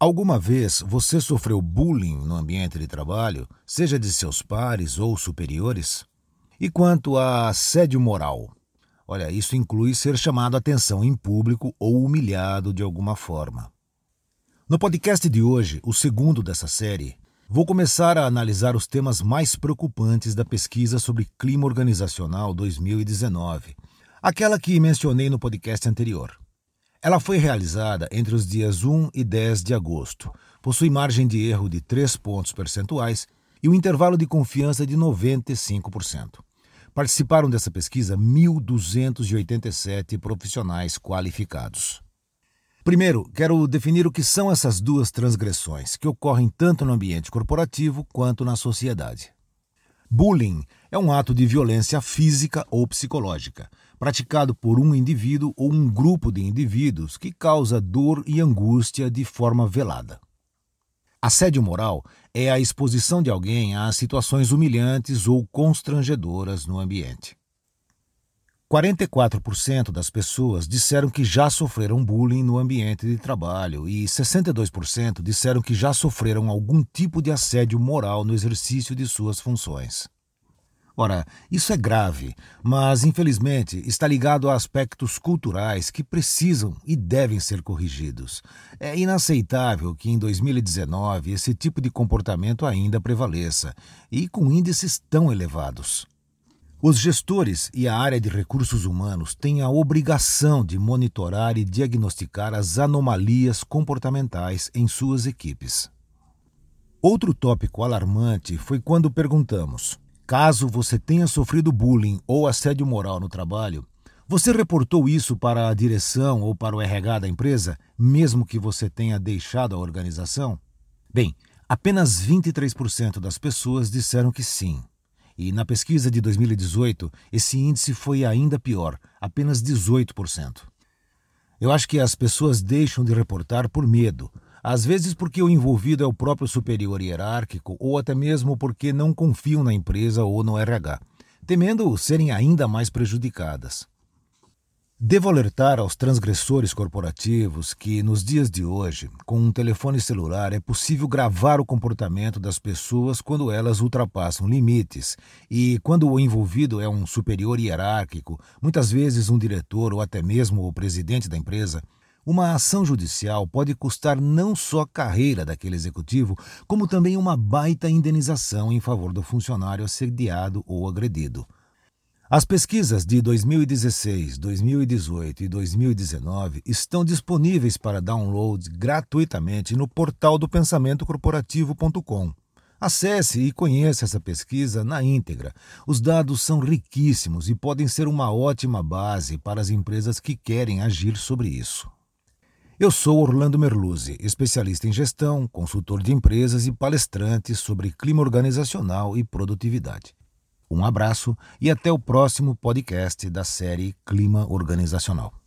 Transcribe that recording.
Alguma vez você sofreu bullying no ambiente de trabalho, seja de seus pares ou superiores? E quanto a assédio moral? Olha, isso inclui ser chamado a atenção em público ou humilhado de alguma forma. No podcast de hoje, o segundo dessa série, vou começar a analisar os temas mais preocupantes da pesquisa sobre clima organizacional 2019, aquela que mencionei no podcast anterior. Ela foi realizada entre os dias 1 e 10 de agosto, possui margem de erro de 3 pontos percentuais e um intervalo de confiança de 95%. Participaram dessa pesquisa 1.287 profissionais qualificados. Primeiro, quero definir o que são essas duas transgressões, que ocorrem tanto no ambiente corporativo quanto na sociedade. Bullying é um ato de violência física ou psicológica, praticado por um indivíduo ou um grupo de indivíduos que causa dor e angústia de forma velada. Assédio moral é a exposição de alguém a situações humilhantes ou constrangedoras no ambiente. 44% das pessoas disseram que já sofreram bullying no ambiente de trabalho e 62% disseram que já sofreram algum tipo de assédio moral no exercício de suas funções. Ora, isso é grave, mas infelizmente está ligado a aspectos culturais que precisam e devem ser corrigidos. É inaceitável que em 2019 esse tipo de comportamento ainda prevaleça e com índices tão elevados. Os gestores e a área de recursos humanos têm a obrigação de monitorar e diagnosticar as anomalias comportamentais em suas equipes. Outro tópico alarmante foi quando perguntamos: caso você tenha sofrido bullying ou assédio moral no trabalho, você reportou isso para a direção ou para o RH da empresa, mesmo que você tenha deixado a organização? Bem, apenas 23% das pessoas disseram que sim. E na pesquisa de 2018, esse índice foi ainda pior, apenas 18%. Eu acho que as pessoas deixam de reportar por medo, às vezes porque o envolvido é o próprio superior hierárquico ou até mesmo porque não confiam na empresa ou no RH, temendo serem ainda mais prejudicadas. Devo alertar aos transgressores corporativos que, nos dias de hoje, com um telefone celular é possível gravar o comportamento das pessoas quando elas ultrapassam limites e quando o envolvido é um superior hierárquico, muitas vezes um diretor ou até mesmo o presidente da empresa. Uma ação judicial pode custar não só a carreira daquele executivo, como também uma baita indenização em favor do funcionário assediado ou agredido. As pesquisas de 2016, 2018 e 2019 estão disponíveis para download gratuitamente no portal do pensamentocorporativo.com. Acesse e conheça essa pesquisa na íntegra. Os dados são riquíssimos e podem ser uma ótima base para as empresas que querem agir sobre isso. Eu sou Orlando Merluzzi, especialista em gestão, consultor de empresas e palestrante sobre clima organizacional e produtividade. Um abraço e até o próximo podcast da série Clima Organizacional.